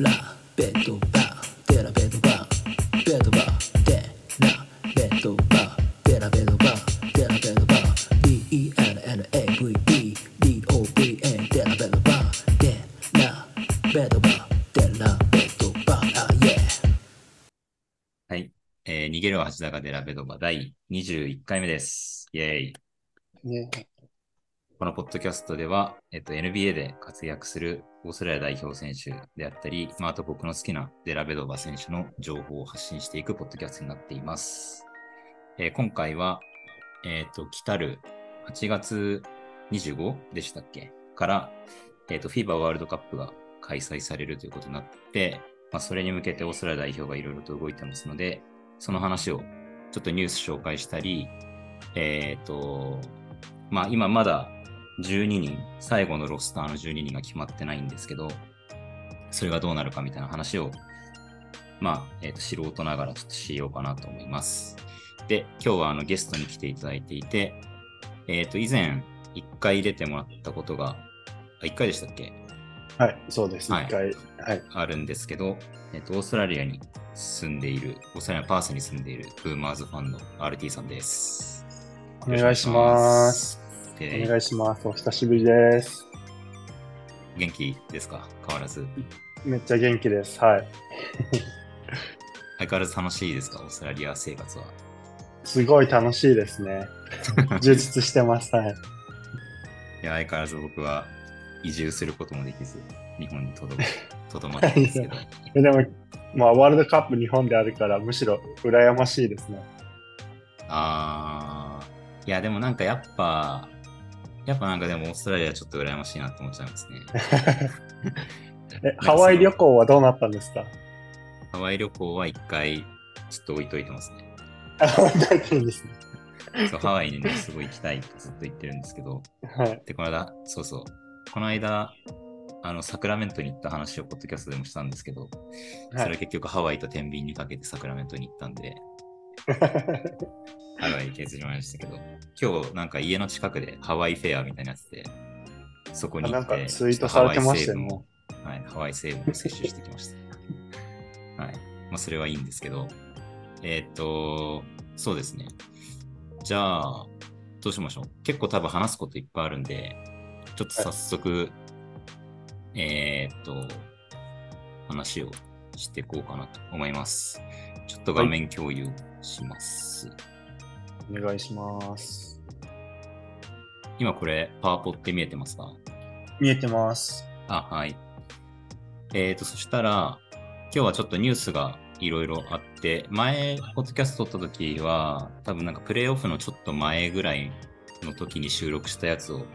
ラベッドバーデラベッドバーベッドバーデラベッドバーデラベッドバーデラベッドバー DENNAVE DOVA デラベッドバーデラベッドバーデラベッドバーあ yeah はい。えー逃げるは橋高デラベドバ第21回目です。イェーイ。ね、このポッドキャストでは、えっと、NBA で活躍するオーストラリア代表選手であったり、まあ、あと僕の好きなデラベドバ選手の情報を発信していくポッドキャストになっています。えー今回は、えっと、来たる8月25でしたっけ？から、えっと、FIBA ワールドカップが開催されるということになって、まあ、それに向けてオーストラリア代表がいろいろと動いてますので、その話をちょっとニュース紹介したり、えっ、と、まあ今まだ12人、最後のロスターの12人が決まってないんですけど、それがどうなるかみたいな話を、まあ、えっ、と、素人ながらちょっとしようかなと思います。で、今日はあのゲストに来ていただいていて、えっ、と、以前1回出てもらったことが、あ、1回でしたっけ？はい、そうです。はい一回、はい、あるんですけど、えっと、オーストラリアに住んでいる、オーストラリアのパースに住んでいるブーマーズファンの RT さんです。お願いします。でお願いします。お久しぶりです。元気ですか？変わらず。めっちゃ元気です。はい。相変わらず楽しいですか？オーストラリア生活は。すごい楽しいですね。充実してます。はい。いや、相変わらず僕は移住することもできず、日本にとど まとどまってるんですけど。えでも、まあ、ワールドカップ日本であるから、むしろ羨ましいですね。あー、いや、でもなんかやっぱ、やっぱなんかでもオーストラリアちょっと羨ましいなって思っちゃいますね。え、ハワイ旅行はどうなったんですか？ハワイ旅行は一回ちょっと置いといてますね。あ、本当にいいんですね。そうハワイにね、すごい行きたいってずっと言ってるんですけど、はい。で、この間、そうそう、この間、あの、サクラメントに行った話をポッドキャストでもしたんですけど、それは結局ハワイと天秤にかけてサクラメントに行ったんで、ハワイ削りましたけど、今日なんか家の近くでハワイフェアみたいなやつで、そこに行なんって、かツイートされてましたよねちょっとハワイ成分をはい、ハワイ成分を摂取してきました。はい。まあ、それはいいんですけど、えーっと、そうですね。じゃあ、どうしましょう。結構多分話すこといっぱいあるんで、ちょっと早速、えーっと、話をしていこうかなと思います。ちょっと画面共有します。お願いします。今これ、パワポって見えてますか？見えてます。あ、はい。えーと、そしたら、今日はちょっとニュースがいろいろあって、前、ポッドキャスト撮った時は、多分なんかプレイオフのちょっと前ぐらいの時に収録したやつを、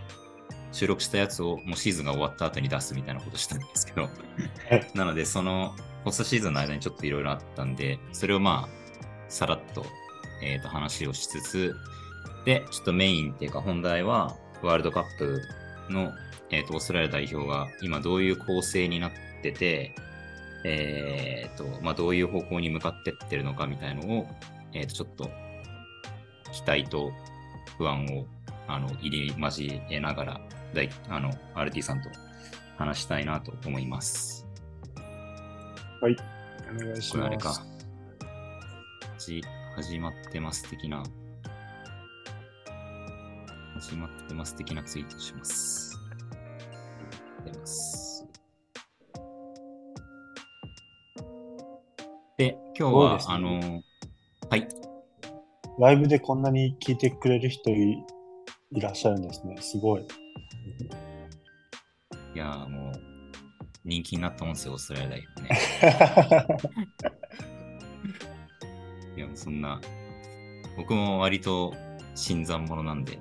収録したやつをもうシーズンが終わった後に出すみたいなことしたんですけど、なので、その、ポストシーズンの間にちょっといろいろあったんで、それをまあ、さらっと、えーと話をしつつ、で、ちょっとメインっていうか本題は、ワールドカップの、えーとオーストラリア代表が今どういう構成になってて、えーとまあ、どういう方向に向かってってるのかみたいのを、えーとちょっと期待と不安をあの入り交えながら、だいあの RT さんと話したいなと思います。はい。お願いしこれあれかます。。始始まってます的な。始まってます的なツイートします。出ます。で、今日は、ねあの、はい。ライブでこんなに聞いてくれる人いいらっしゃるんですね。すごい。いやーもう、人気になったもんですよ、オーストラリア代表ね。そんな、僕も割と新参者なんで、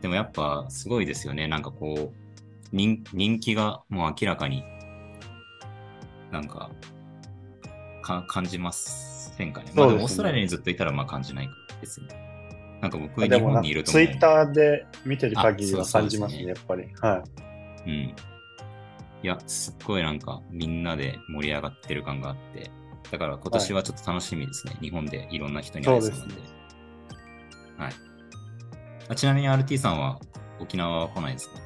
でもやっぱすごいですよね。なんかこう、人人気がもう明らかに、なんか、か感じませんかね。まあでもオーストラリアにずっといたらまあ感じないから、別に。なんか僕は日本にいるとツイッターで見てる限りは感じますね、そうやっぱり。はうん。いや、すっごいなんかみんなで盛り上がってる感があって、だから今年はちょっと楽しみですね。日本でいろんな人に会えそうなんで。ですはいあ。ちなみに RT さんは沖縄は来ないですか？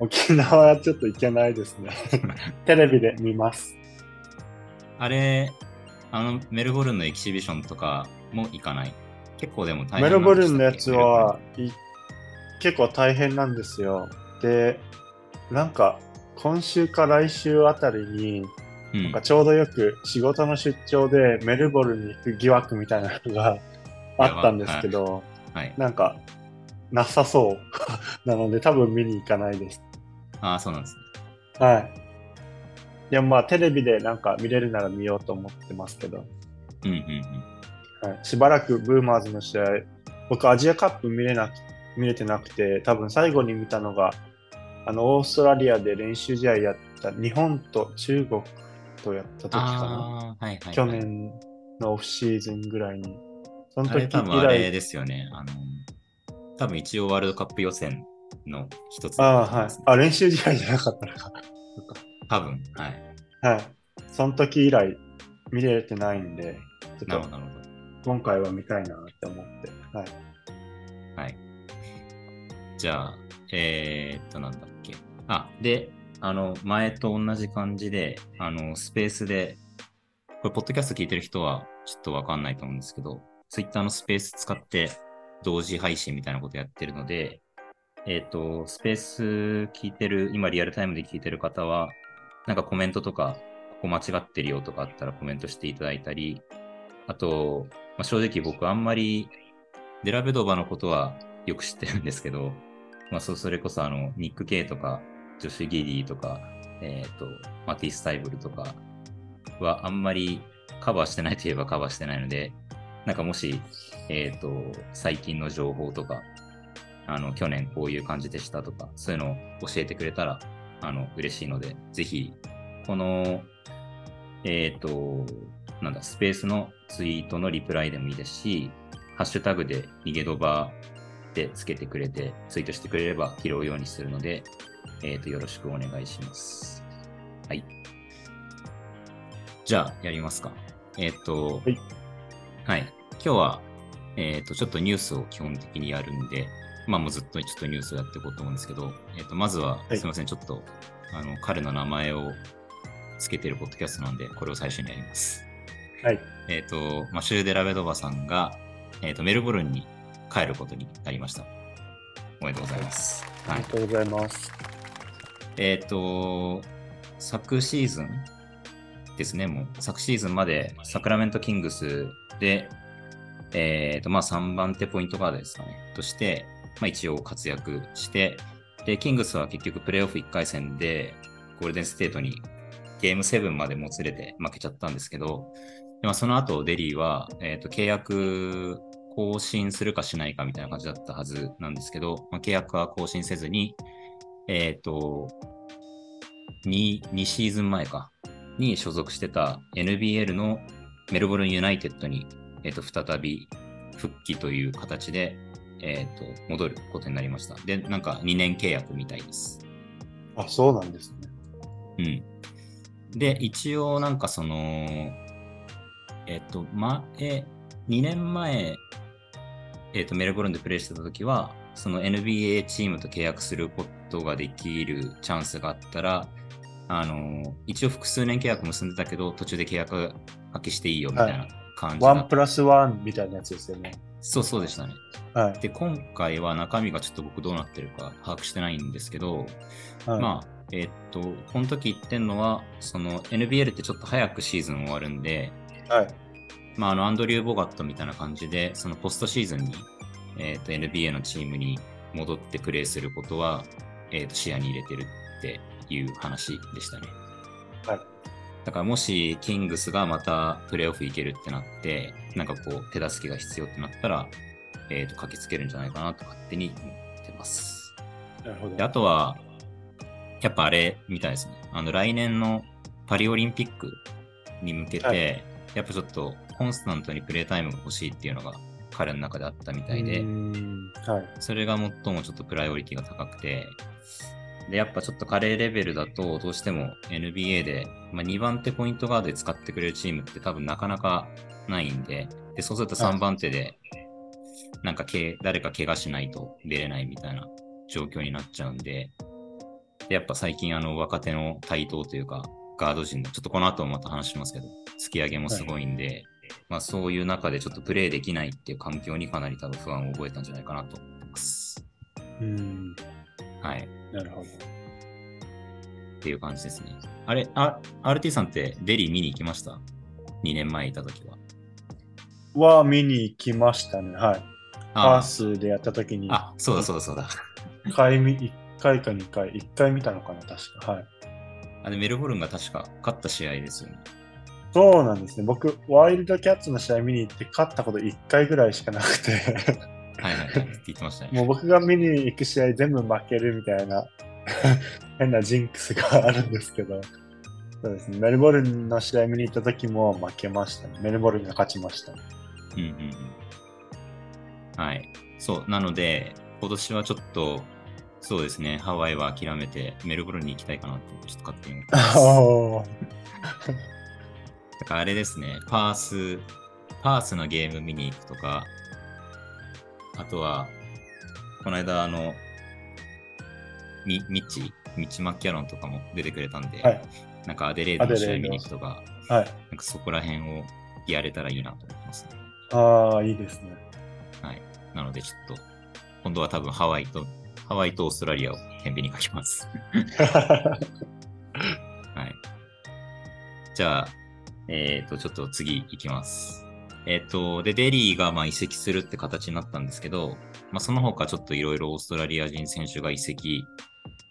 沖縄はちょっと行けないですね。テレビで見ます。あれ、あの、メルボルンのエキシビションとかも行かない？結構でも大変メルボルンのやつは、い結構大変なんですよ。で、なんか、今週か来週あたりに、けなんかちょうどよく仕事の出張でメルボルンに行く疑惑みたいなのがあったんですけど、うん。はい。なんか、なさそう。なので多分見に行かないです。ああ、そうなんですね。はい。でもまあテレビでなんか見れるなら見ようと思ってますけど、うんうんうん。はい、しばらくブーマーズの試合、僕アジアカップ見れなく見れてなくて、多分最後に見たのが、あのオーストラリアで練習試合やった日本と中国とやった時かな。はいはい、はい。去年のオフシーズンぐらいに。そのあれ時以多分あれ来、ですよね。あの、多分一応ワールドカップ予選の一つああ、はい。あ、練習試合じゃなかったのか。多分、はい。はい。その時以来見れてないんで、ちょっとなるほど、なるほ今回は見たいなって思って。はい。ど。はい。じゃあ、えー、っと、なんだっけ。あ、で、あの、前と同じ感じで、あの、スペースで、これ、ポッドキャスト聞いてる人はちょっとわかんないと思うんですけど、ツイッターのスペース使って同時配信みたいなことやってるので、えっ、と、スペース聞いてる、今リアルタイムで聞いてる方は、なんかコメントとか、ここ間違ってるよとかあったらコメントしていただいたり、あと、まあ、正直僕あんまりデラベドバのことはよく知ってるんですけど、まあ、そそれこそあの、ニック・ケイとか、ジョシュ・ギディとか、えっ、と、マティス・タイブルとかはあんまりカバーしてないといえば カバーしてないので、なんかもし、えっ、と、最近の情報とか、あの、去年こういう感じでしたとか、そういうのを教えてくれたら、あの、嬉しいので、ぜひ、この、えっ、と、なんだ、スペースのツイートのリプライでもいいですし、ハッシュタグで逃げドバでつけてくれて、ツイートしてくれれば拾うようにするので、えっ、と、よろしくお願いします。はい。じゃあ、やりますか。えっ、と、はい。はい。今日は、えっ、と、ちょっとニュースを基本的にやるんで、まあもうずっとちょっとニュースをやっていこうと思うんですけど、えっ、と、まずは、はいすみません、ちょっと、あの、彼の名前をつけてるポッドキャストなんで、これを最初にやります。はい。えっ、と、まあ、シューデラベドバさんが、えっ、と、メルボルンに帰ることになりました。おめでとうございます。はいありが。とうございます。えっ、と、昨シーズンですね、もう、昨シーズンまでサクラメントキングスで、えっ、と、まあ、3番手ポイントガードですかね、として、まあ、一応活躍して、で、キングスは結局プレーオフ1回戦で、ゴールデンステートにゲーム7までもつれて負けちゃったんですけど、でまあ、その後、デリーは、えっ、と、契約更新するかしないかみたいな感じだったはずなんですけど、まあ、契約は更新せずに、えっ、と、2、2シーズン前か、に所属してた NBL のメルボルンユナイテッドに、えっ、と、再び復帰という形で、えっ、と、戻ることになりました。で、なんか2年契約みたいです。あ、そうなんですね。うん。で、一応なんかその、えっ、と、前、2年前、えっ、と、メルボルンでプレーしてた時は、その NBA チームと契約することができるチャンスがあったら、あの、一応複数年契約結んでたけど、途中で契約破棄していいよみたいな感じだワンプラスワンみたいなやつですよね。そうそうでしたね。はい。で、今回は中身がちょっと僕どうなってるか把握してないんですけど、はい、まあ、えーっと、この時言ってんのは、その NBL ってちょっと早くシーズン終わるんで、はい。まあ、あの、アンドリュー・ボガットみたいな感じで、そのポストシーズンに、えーっと、NBA のチームに戻ってプレーすることは、えーっと、視野に入れてるっていう話でしたね。はい。だからもし、キングスがまたプレーオフ行けるってなって、なんかこう、手助けが必要ってなったら、えーっと、駆けつけるんじゃないかなと勝手に思ってます。なるほど。であとは、やっぱあれみたいですね。あの、来年のパリオリンピックに向けて、はいやっぱちょっとコンスタントにプレータイムが欲しいっていうのが彼の中であったみたいではい。それが最もちょっとプライオリティが高くて、で、やっぱちょっと彼レベルだと、どうしても NBA で、まあ、2番手ポイントガードで使ってくれるチームって多分なかなかないんで、で、そうすると3番手で、なんかけ誰か怪我しないと出れないみたいな状況になっちゃうんで、でやっぱ最近あの若手の台頭というか、ガード陣の、ちょっとこの後もまた話しますけど、突き上げもすごいんで、まあそういう中でちょっとプレーできないっていう環境にかなり多分不安を覚えたんじゃないかなと思います。うん。はい。なるほど。っていう感じですね。あれ、あ RT さんってデリー見に行きました ?2 年前いた時は。は見に行きましたね。はい。パあースでやった時に、あ、そうだそうだそうだ。1回見、一回か2回、1回見たのかな、確か。はい。あれ、メルボルンが確か勝った試合ですよね。そうなんですね。僕、ワイルドキャッツの試合見に行って勝ったこと1回ぐらいしかなくて、はいはいはい。って言ってましたね。もう僕が見に行く試合全部負けるみたいな変なジンクスがあるんですけど、そうですね。メルボルンの試合見に行った時も負けましたね。メルボルンが勝ちました。うんうんうん。はい。そう。なので、今年はちょっと、そうですね、ハワイは諦めて、メルボルンに行きたいかなって、ちょっと勝手に思ってます。だからあれですね、パース、パースのゲーム見に行くとか、あとは、この間、あの、み、ミッチ、ミッチ・マッキャロンとかも出てくれたんで、はいなんかアデレードの試合見に行くとか、はい。なんかそこら辺をやれたらいいなと思いますね。ああ、いいですね。はい。なのでちょっと、今度は多分ハワイと、ハワイとオーストラリアを天秤にかけます。はい。じゃあ、えっ、と、ちょっと次行きます。えっ、と、で、デリーがまあ移籍するって形になったんですけど、まあ、その他ちょっといろいろオーストラリア人選手が移籍、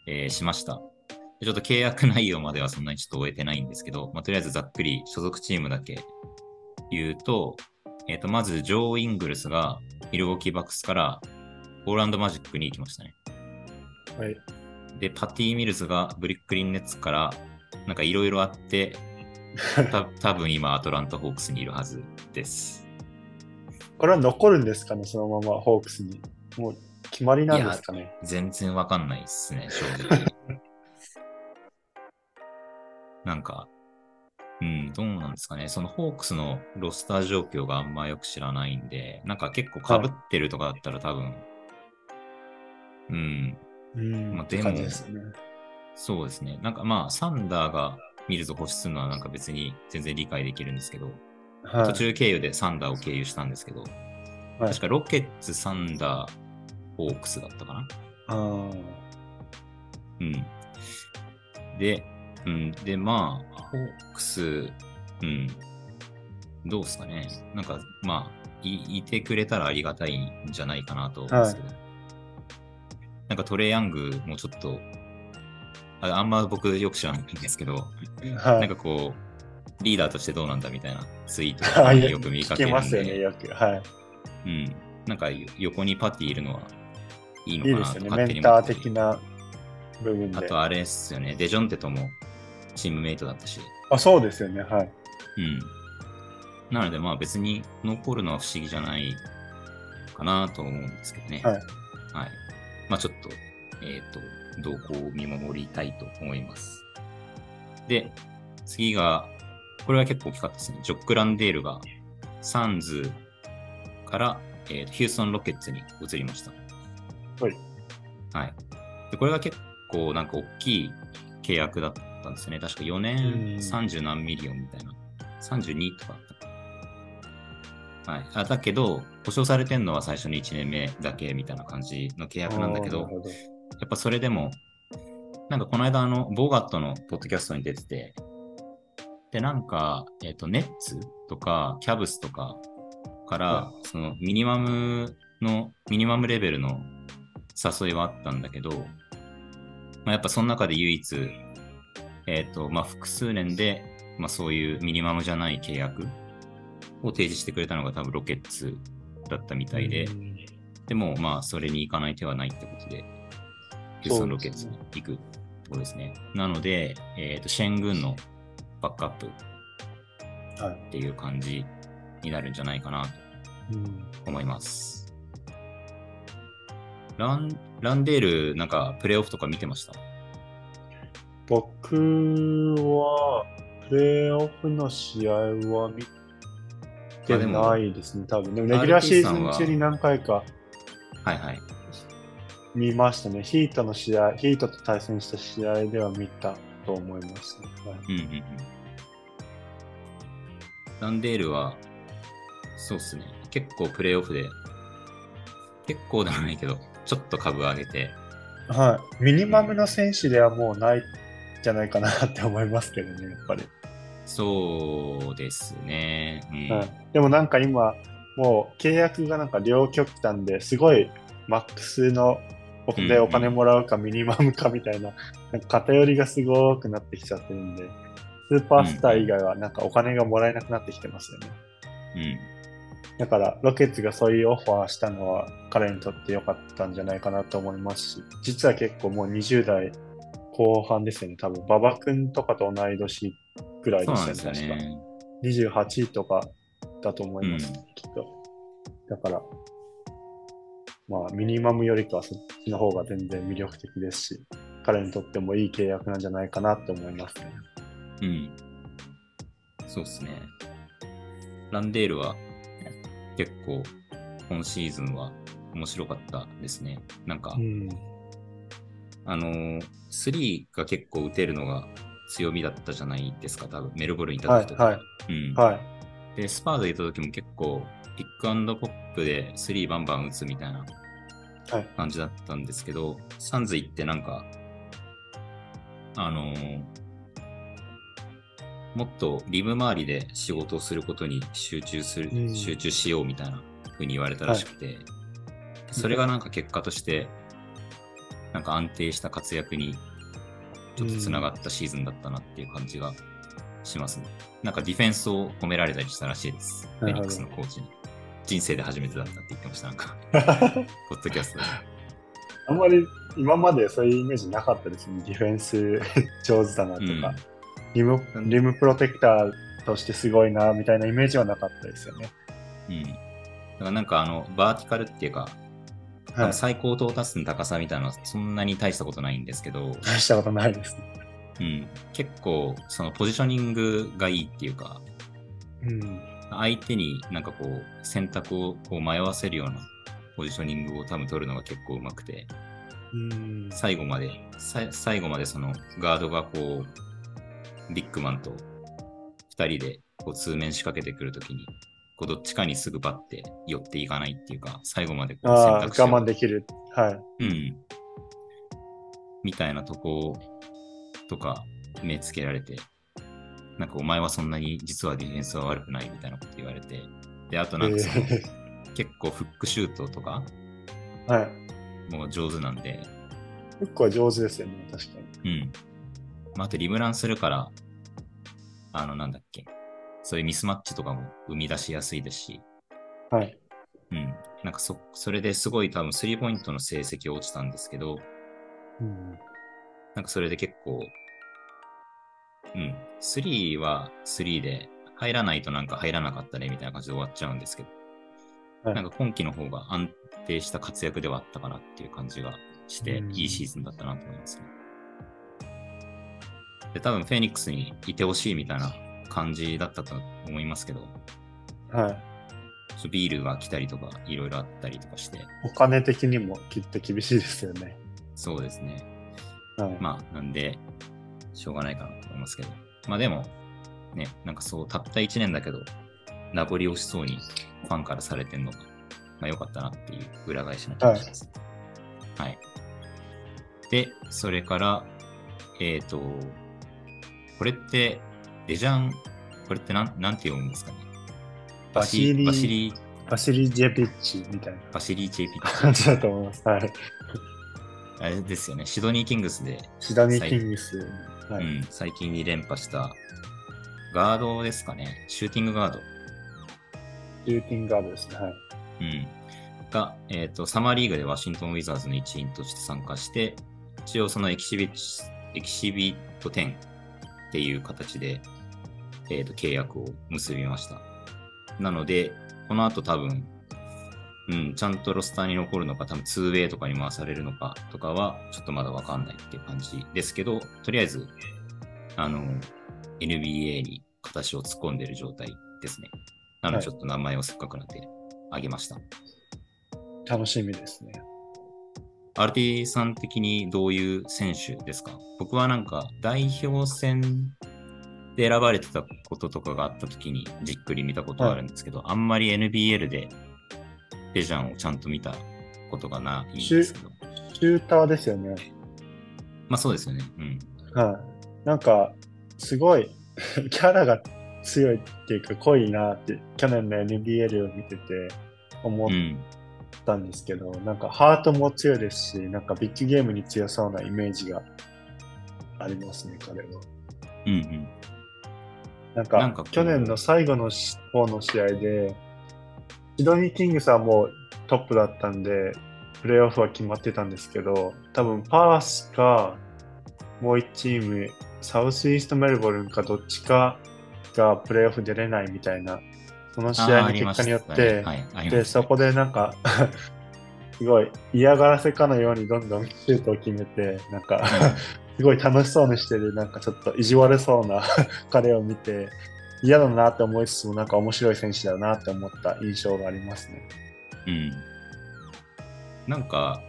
えーしました。でちょっと契約内容まではそんなにちょっと終えてないんですけど、まあ、とりあえずざっくり所属チームだけ言うと、えっ、と、まずジョー・イングルスがミルウォーキーバックスからオーランドマジックに行きましたね。はい。で、パティ・ミルズがブリックリン・ネッツから、なんかいろいろあって、た多分今アトランタ・ホークスにいるはずです。これは残るんですかね、そのままホークスに。もう決まりなんですかね？全然わかんないっすね、正直。なんか、うん、どうなんですかね？そのホークスのロスター状況があんまよく知らないんで、なんか結構被ってるとかだったら多分、うん、うん。まあでもね。そうですね。なんかまあ、サンダーがミルズ欲しするのはなんか別に全然理解できるんですけど、はい。途中経由でサンダーを経由したんですけど、はい確かロケッツ、サンダー、ホークスだったかな？あーうん。で、うん。で、まあ、ホークス、うん。どうですかね。なんか、まあい、いてくれたらありがたいんじゃないかなと思うんですけど。なんかトレイヤングもちょっと、ああんま僕よく知らないんですけど、はい。なんかこう、リーダーとしてどうなんだみたいなツイートとか よく見か聞けるんけますよね、で、よく。はい。うん。なんか横にパティいるのはいいのかなといいですよね。勝手メンター的な部分で。あとあれっすよね、デジョンテともチームメイトだったし、あ、そうですよね。はい。うん。なのでまあ別に残るのは不思議じゃないかなと思うんですけどね。はい。はい。まあちょっと、えっ、と、動向を見守りたいと思います。で、次が、これは結構大きかったですね。ジョック・ランデールがサンズから、えーヒューストン・ロケッツに移りました。はい。はい。で、これが結構なんか大きい契約だったんですよね。確か4うん年30何ミリオンみたいな。32とかはい。あだけど、保証されてんのは最初の1年目だけみたいな感じの契約なんだけどどやっぱそれでも、なんかこの間あの、ボーガットのポッドキャストに出てて、で、なんか、えっ、と、ネッツとか、キャブスとかから、そのミニマムの、ミニマムレベルの誘いはあったんだけど、まあ、やっぱその中で唯一、えっ、と、まあ、複数年で、まあ、そういうミニマムじゃない契約を提示してくれたのが多分ロケッツだったみたいで、うん。でも、まあ、それに行かない手はないってことで、ヒューストンロケッツに行くってことですね。なので、えっ、と、シェン軍のバックアップはいっていう感じになるんじゃないかなとうん思います。ラン、ランデール、なんか、プレイオフとか見てました？僕は、プレーオフの試合は見てないですね、多分。でも、レギュラーシーズン中に何回かはいはい。見ましたね。ヒートの試合、ヒートと対戦した試合では見たと思います、ねはいうんうんうん。ランデールは、そうっすね。結構プレイオフで、結構ではないけど、ちょっと株上げて、はい。ミニマムの選手ではもうないんじゃないかなって思いますけどね、やっぱり。そうですね。うん。はい、でもなんか今、もう契約がなんか両極端ですごいマックスのでお金もらうかミニマムかみたいな、なんか偏りがすごくなってきちゃってるんで、スーパースター以外はなんかお金がもらえなくなってきてますよね。うん。だからロケッツがそういうオファーしたのは彼にとって良かったんじゃないかなと思いますし、実は結構もう20代後半ですよね、多分馬場君とかと同い年ぐらいでしたよね。確か。28位とかだと思います、うんきっと。だから、まあ、ミニマムよりかはそっちの方が全然魅力的ですし、彼にとってもいい契約なんじゃないかなと思いますね。うん。そうっすね。ランデールは結構今シーズンは面白かったですね。なんか、うん。あのー、スリーが結構打てるのが強みだったじゃないですか、多分メルボルンにいたはい時と、か。はい、うん。はい。で、スパーズいた時も結構ピックアンドポップでスリーバンバン打つみたいなはい感じだったんですけど、サンズ行ってなんか、あのーもっとリム周りで仕事をすることに集中する、うん集中しようみたいな風に言われたらしくて、それがなんか結果として、なんか安定した活躍にちょっとつながったシーズンだったなっていう感じがしますね。なんかディフェンスを褒められたりしたらしいです。フェニックスのコーチに。人生で初めてだったって言ってました、なんか、ポッドキャストで。あんまり今までそういうイメージなかったですね。ディフェンス 上手だなとか、うんリムリムプロテクターとしてすごいなみたいなイメージはなかったですよね。うん。だからなんかあの、バーティカルっていうか、はい。最高到達の高さみたいなのはそんなに大したことないんですけど、したことないですね。うん、結構そのポジショニングがいいっていうか、うん。相手になんかこう選択をこう迷わせるようなポジショニングを多分取るのが結構うまくて、うん。最後まで、さ最後までそのガードがこう、ビッグマンと2人でこう通面仕掛けてくるときに、こうどっちかにすぐバッて寄っていかないっていうか、最後までこう選択肢を我慢できる。はい。うん。みたいなとことか目つけられて、なんかお前はそんなに実はディフェンスは悪くないみたいなこと言われて、で、あとなんかその、え結構フックシュートとか？ーはい。もう上手なんで、フックは上手ですよね、確かに。うん。まあ、あとリムランするから、あの、なんだっけ、そういうミスマッチとかも生み出しやすいですし、はい。うん。なんかそ、それですごい多分スリーポイントの成績落ちたんですけど、うん。なんかそれで結構、うん、3は3で入らないとなんか入らなかったねみたいな感じで終わっちゃうんですけど、はいなんか今季の方が安定した活躍ではあったかなっていう感じがして、うんいいシーズンだったなと思いますね。で、多分フェニックスにいてほしいみたいな感じだったと思いますけど、はい。ビールが来たりとかいろいろあったりとかして、お金的にもきっと厳しいですよね。そうですね。はい。まあ、なんで、しょうがないかなと思いますけど。まあでも、ね、なんかそう、たった1年だけど、名残惜しそうにファンからされてんのが、まあ良かったなっていう裏返しな気がします。はい。で、それから、えっ、と、これって、デジャン、これってなんなんて読むんですかね？バシリバシリ、バシリ・ジェピッチみたいなバシリ JP 感じだと思います。はい。あれですよね、シドニーキングスでシダニー・キングス。はい。うん、最近に連覇したガードですかね、シューティングガード、シューティングガードですね。はい。うん、が、えーと、サマーリーグでワシントン・ウィザーズの一員として参加して、一応そのエキシビエキシビット10っていう形で、えーと契約を結びました。なので、この後多分、うん、ちゃんとロスターに残るのか、多分 2way とかに回されるのかとかは、ちょっとまだわかんないっていう感じですけど、とりあえず、あの、NBA に形を突っ込んでる状態ですね。なので、ちょっと名前をせっかくなんで、あげました。楽しみですね。アルティさん的にどういう選手ですか？僕はなんか代表戦で選ばれてたこととかがあった時にじっくり見たことはあるんですけど、あんまり NBL でベジャンをちゃんと見たことがないんですけど。シューターですよね。まあそうですよね。うん。はい。なんか、すごい、キャラが強いっていうか濃いなって、去年の NBL を見てて思っうん。たんですけど、なんかハートも強いですし、なんかビッグゲームに強そうなイメージがありますね、彼は。うんうん。なんか、なんか去年の最後のし方の試合で、シドニー・キングスはもうトップだったんで、プレーオフは決まってたんですけど、多分パースか、もう1チーム、サウスイーストメルボルンかどっちかがプレーオフ出れないみたいな、その試合の結果によって、はい、で、そこでなんか、すごい嫌がらせかのようにどんどんシュートを決めて、なんか、すごい楽しそうにしてる、なんかちょっと意地悪そうな彼を見て、嫌だなって思いつつも、なんか面白い選手だなって思った印象がありますね。うん。なんか、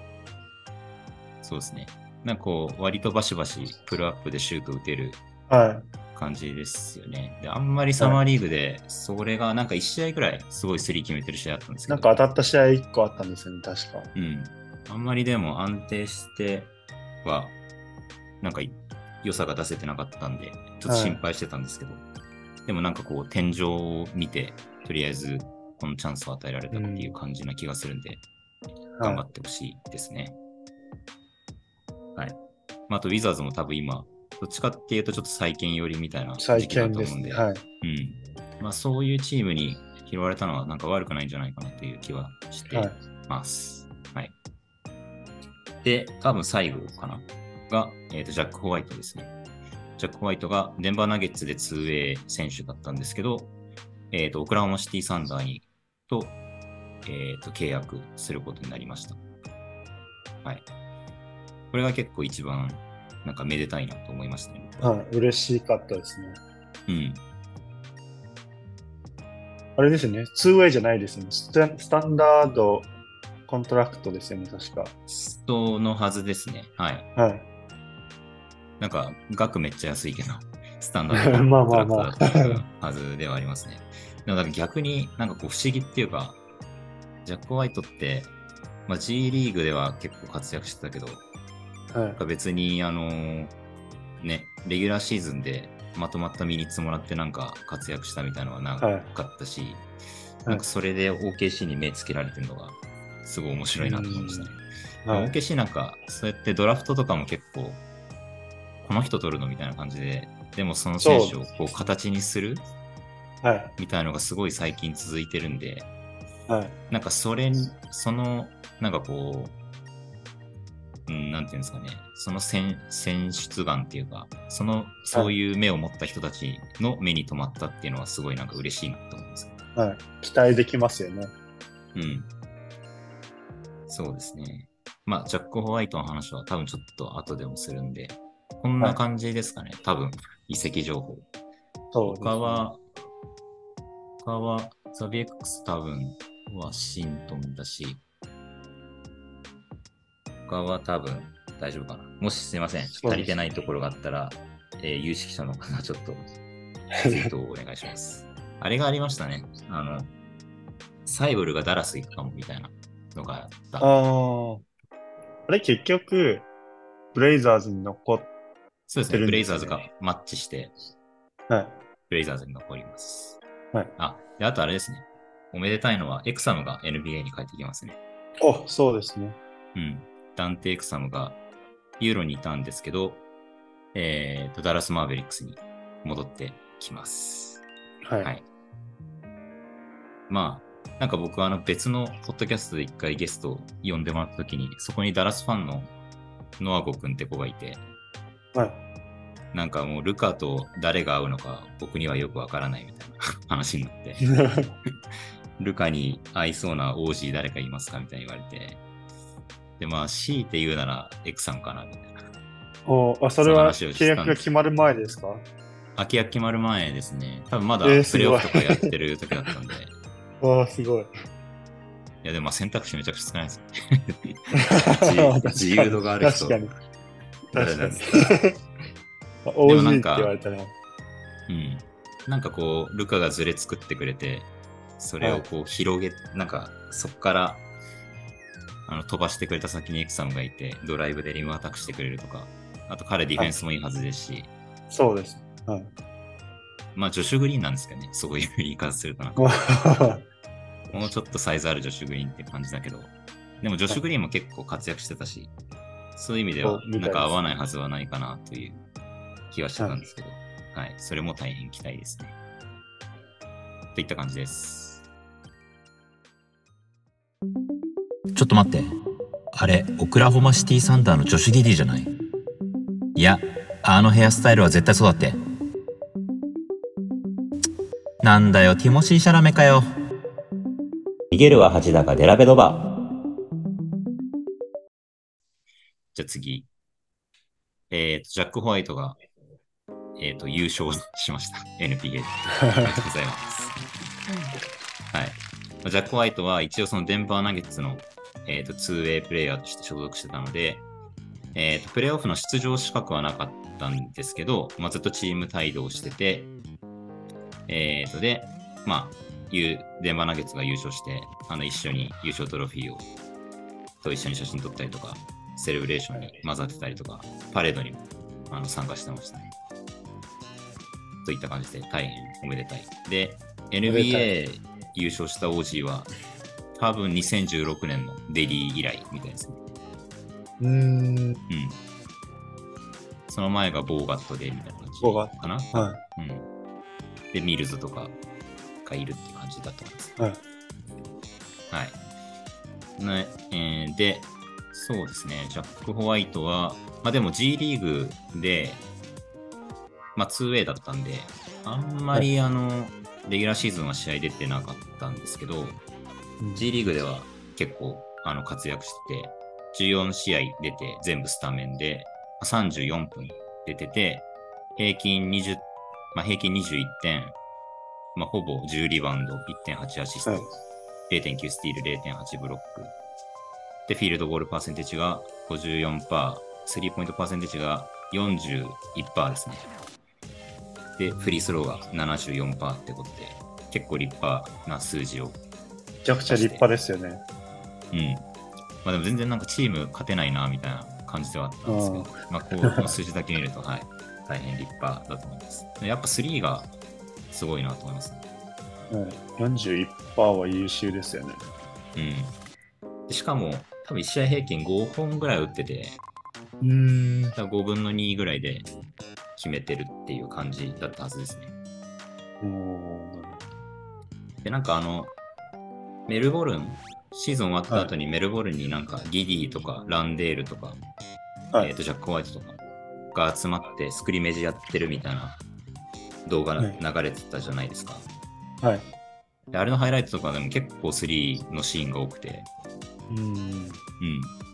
そうですね。なんかこう、割とバシバシプルアップでシュート打てるは感じですよね。で、あんまりサマーリーグで、それがなんか1試合ぐらいすごいスリー決めてる試合あったんですい。けど、なんか当たった試合1個あったんですよね、確か。うん。あんまりでも安定しては、なんか良さが出せてなかったんで、ちょっと心配してたんですけど、でもなんかこう、天井を見て、とりあえずこのチャンスを与えられたっていう感じな気がするんで、頑張はってほしいですね。はい。まあ、あと、ウィザーズも多分今、どっちかっていうとちょっと再建寄りみたいな時再期だ。と思うんで、はい。うん。まあ、そういうチームに拾われたのはなんか悪くないんじゃないかなという気はしてはい。ます。はい。で、多分最後かなが、えーと、ジャック・ホワイトですね。ジャック・ホワイトがデンバーナゲッツで 2A 選手だったんですけど、えっ、と、オクラホマシティ・サンダーにと、えっ、と、契約することになりました。はい。これが結構一番、なんかめでたいなと思いましたね。はい。嬉しかったですね。うん。あれですよね。2way じゃないですよね。スタスタンダードコントラクトですよね、確か。そのはずですね。はい。はい。なんか、額めっちゃ安いけど、スタンダードまあまあまあコントラクトだったはずではありますね。でもなんか逆になんかこう不思議っていうか、ジャック・ホワイトって、まあ、G リーグでは結構活躍してたけど、はい別にあのーね、レギュラーシーズンでまとまったミニッツもらってなんか活躍したみたいなのはなかったし、なんかそれで OKC に目つけられてるのがすごい面白いなと思いましたね。はい。OKC なんか、そうやってドラフトとかも結構、この人取るのみたいな感じで、でもその選手をこう形にするはい。みたいなのがすごい最近続いてるんで、はい。なんかそれに、その、なんかこう、うん、なんていうんですかね、その選選出眼っていうか、その、そういう目を持った人たちの目に留まったっていうのはすごいなんか嬉しいなと思います。はい。期待できますよね。うん。そうですね。まあ、ジャック・ホワイトの話は多分ちょっと後でもするんで、こんな感じですかね。多分、移籍情報。そうね他は、他は、ザビエックス多分、ワシントンだし、他は多分大丈夫かな。もしすいません、足りてないところがあったら、えー有識者の方、ちょっとツイートをお願いします。あれがありましたね。あの、サイブルがダラス行くかもみたいなのがあった。ああ。あれ、結局、ブレイザーズに残っ、そうですね、てるんですねブレイザーズがマッチして、はい。ブレイザーズに残ります。はい。あ、で、あとあれですね。おめでたいのは、エクサムが NBA に帰ってきますね。お、そうですね。うん。ダンテ・エクサムがユーロにいたんですけど、えーと、ダラス・マーベリックスに戻ってきます。はい。はい。まあ、なんか僕はあの別のポッドキャストで一回ゲストを呼んでもらった時に、そこにダラスファンのノアゴ君って子がいて、はい。なんかもうルカと誰が会うのか僕にはよくわからないみたいな 話になって、ルカに合いそうな OG 誰かいますかみたいに言われて、で、まあ、強いて言うならエクさんかなみたいな。おあ、それは契約が決まる前ですか？空き家決まる前ですね。多分まだえープレイオフとかやってる時だったんで、わあ、すごい。いや、でもまあ選択肢めちゃくちゃ少ないです。自由度がある人。確かに。んかに。も OG ってなんか言われたら、うん。なんかこう、ルカがズレ作ってくれて、それをこう広げ、なんかそこからあの飛ばしてくれた先にエクサムがいて、ドライブでリムアタックしてくれるとか、あと彼ディフェンスもいいはずですし、そうです。はい。まあジョシュ・グリーンなんですけどね、そういう言い方するとなんか、もうちょっとサイズあるジョシュ・グリーンって感じだけど、でもジョシュ・グリーンも結構活躍してたし、そういう意味ではなんか合わないはずはないかなという気はしてたんですけど、はい、それも大変期待ですね。といった感じです。ちょっと待って。あれ、オクラホマシティサンダーのジョシュ・ギディじゃない？いや、あのヘアスタイルは絶対そうだって。なんだよ、ティモシー・シャラメかよ。逃げるは恥だがデラベドバ。じゃあ次。えっ、と、ジャック・ホワイトが、えっ、と、優勝しました。NPA で。ありがとうございます。はい。ジャック・ホワイトは一応そのデンバーナゲッツの、えー、と 2way プレイヤーとして所属してたので、えー、とプレイオフの出場資格はなかったんですけど、まあ、ずっとチーム帯同してて、えー、とで、まあ、デンバーナゲッツが優勝して、あの一緒に優勝トロフィーをと一緒に写真撮ったりとか、セレブレーションに混ざってたりとか、パレードにもあの参加してましたね。といった感じで大変おめでたい。で、NBA 優勝した OG は多分2016年のデリー以来みたいですね。うーん。うん。その前がボーガットでみたいな感じボーガッかな。はうん。で、ミルズとかがいるって感じだと思います。い。はい。はい。ねえーで、そうですね、ジャック・ホワイトは、まあでも G リーグで、まあ 2way だったんで、あんまりあの、レギュラーシーズンは試合出てなかったんですけど、G リーグでは結構あの活躍してて、14試合出て全部スタメンで、まあ34分出てて、平均20、まあ、平均21点、まあ、ほぼ10リバウンド、1.8アシスト、はい。0.9スティール、0.8ブロック。で、フィールドゴールパーセンテージが54%、スリーポイントパーセンテージが41%ですね。で、フリースローが74%ってことで、結構立派な数字を。めちゃくちゃ立派ですよね。うん。まあでも全然なんかチーム勝てないな、みたいな感じではあったんですけど、まあこの数字だけ見ると、はい、大変立派だと思います。でやっぱ3がすごいなと思いますね。はい、41%は優秀ですよね。うん。でしかも、多分1試合平均5本ぐらい打ってて、うーん。だから5分の2ぐらいで決めてるっていう感じだったはずですね。で、なんかあの、メルボルン、シーズン終わった後にメルボルンになんかギディとかランデールとか、はいえっ、と、ジャック・ホワイトとかが集まってスクリメージやってるみたいな動画流れてたじゃないですか。はい。であれのハイライトとかでも結構3のシーンが多くて、うーん。うん。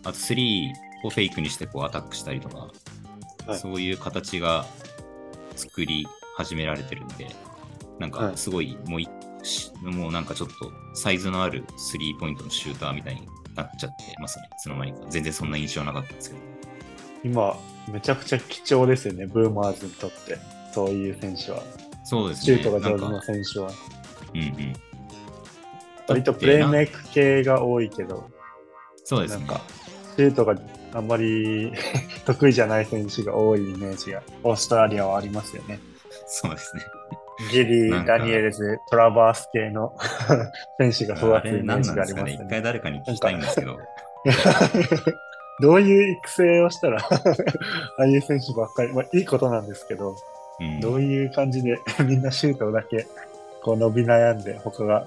あと3をフェイクにしてこうアタックしたりとか、はいそういう形が作り始められてるんで、なんかはいすごいもうい、しもうなんかちょっとサイズのあるスリーポイントのシューターみたいになっちゃってますね。いつの間にか。全然そんな印象なかったんですけど。今、めちゃくちゃ貴重ですよね、ブーマーズにとって。そういう選手は。そうですね。シュートが上手な選手は。うんうん。割とプレーメイク系が多いけど、そうですね。なんか、シュートがあんまり 得意じゃない選手が多いイメージが、オーストラリアはありますよね。そうですね。ギリー、ダニエルズ、トラバース系の 選手があ育つイメージがありなんですかね？一。回誰かに聞きたいんですけど。どういう育成をしたらああいう選手ばっかり、まあ、いいことなんですけど、うんどういう感じでみんなシュートだけこう伸び悩んで他が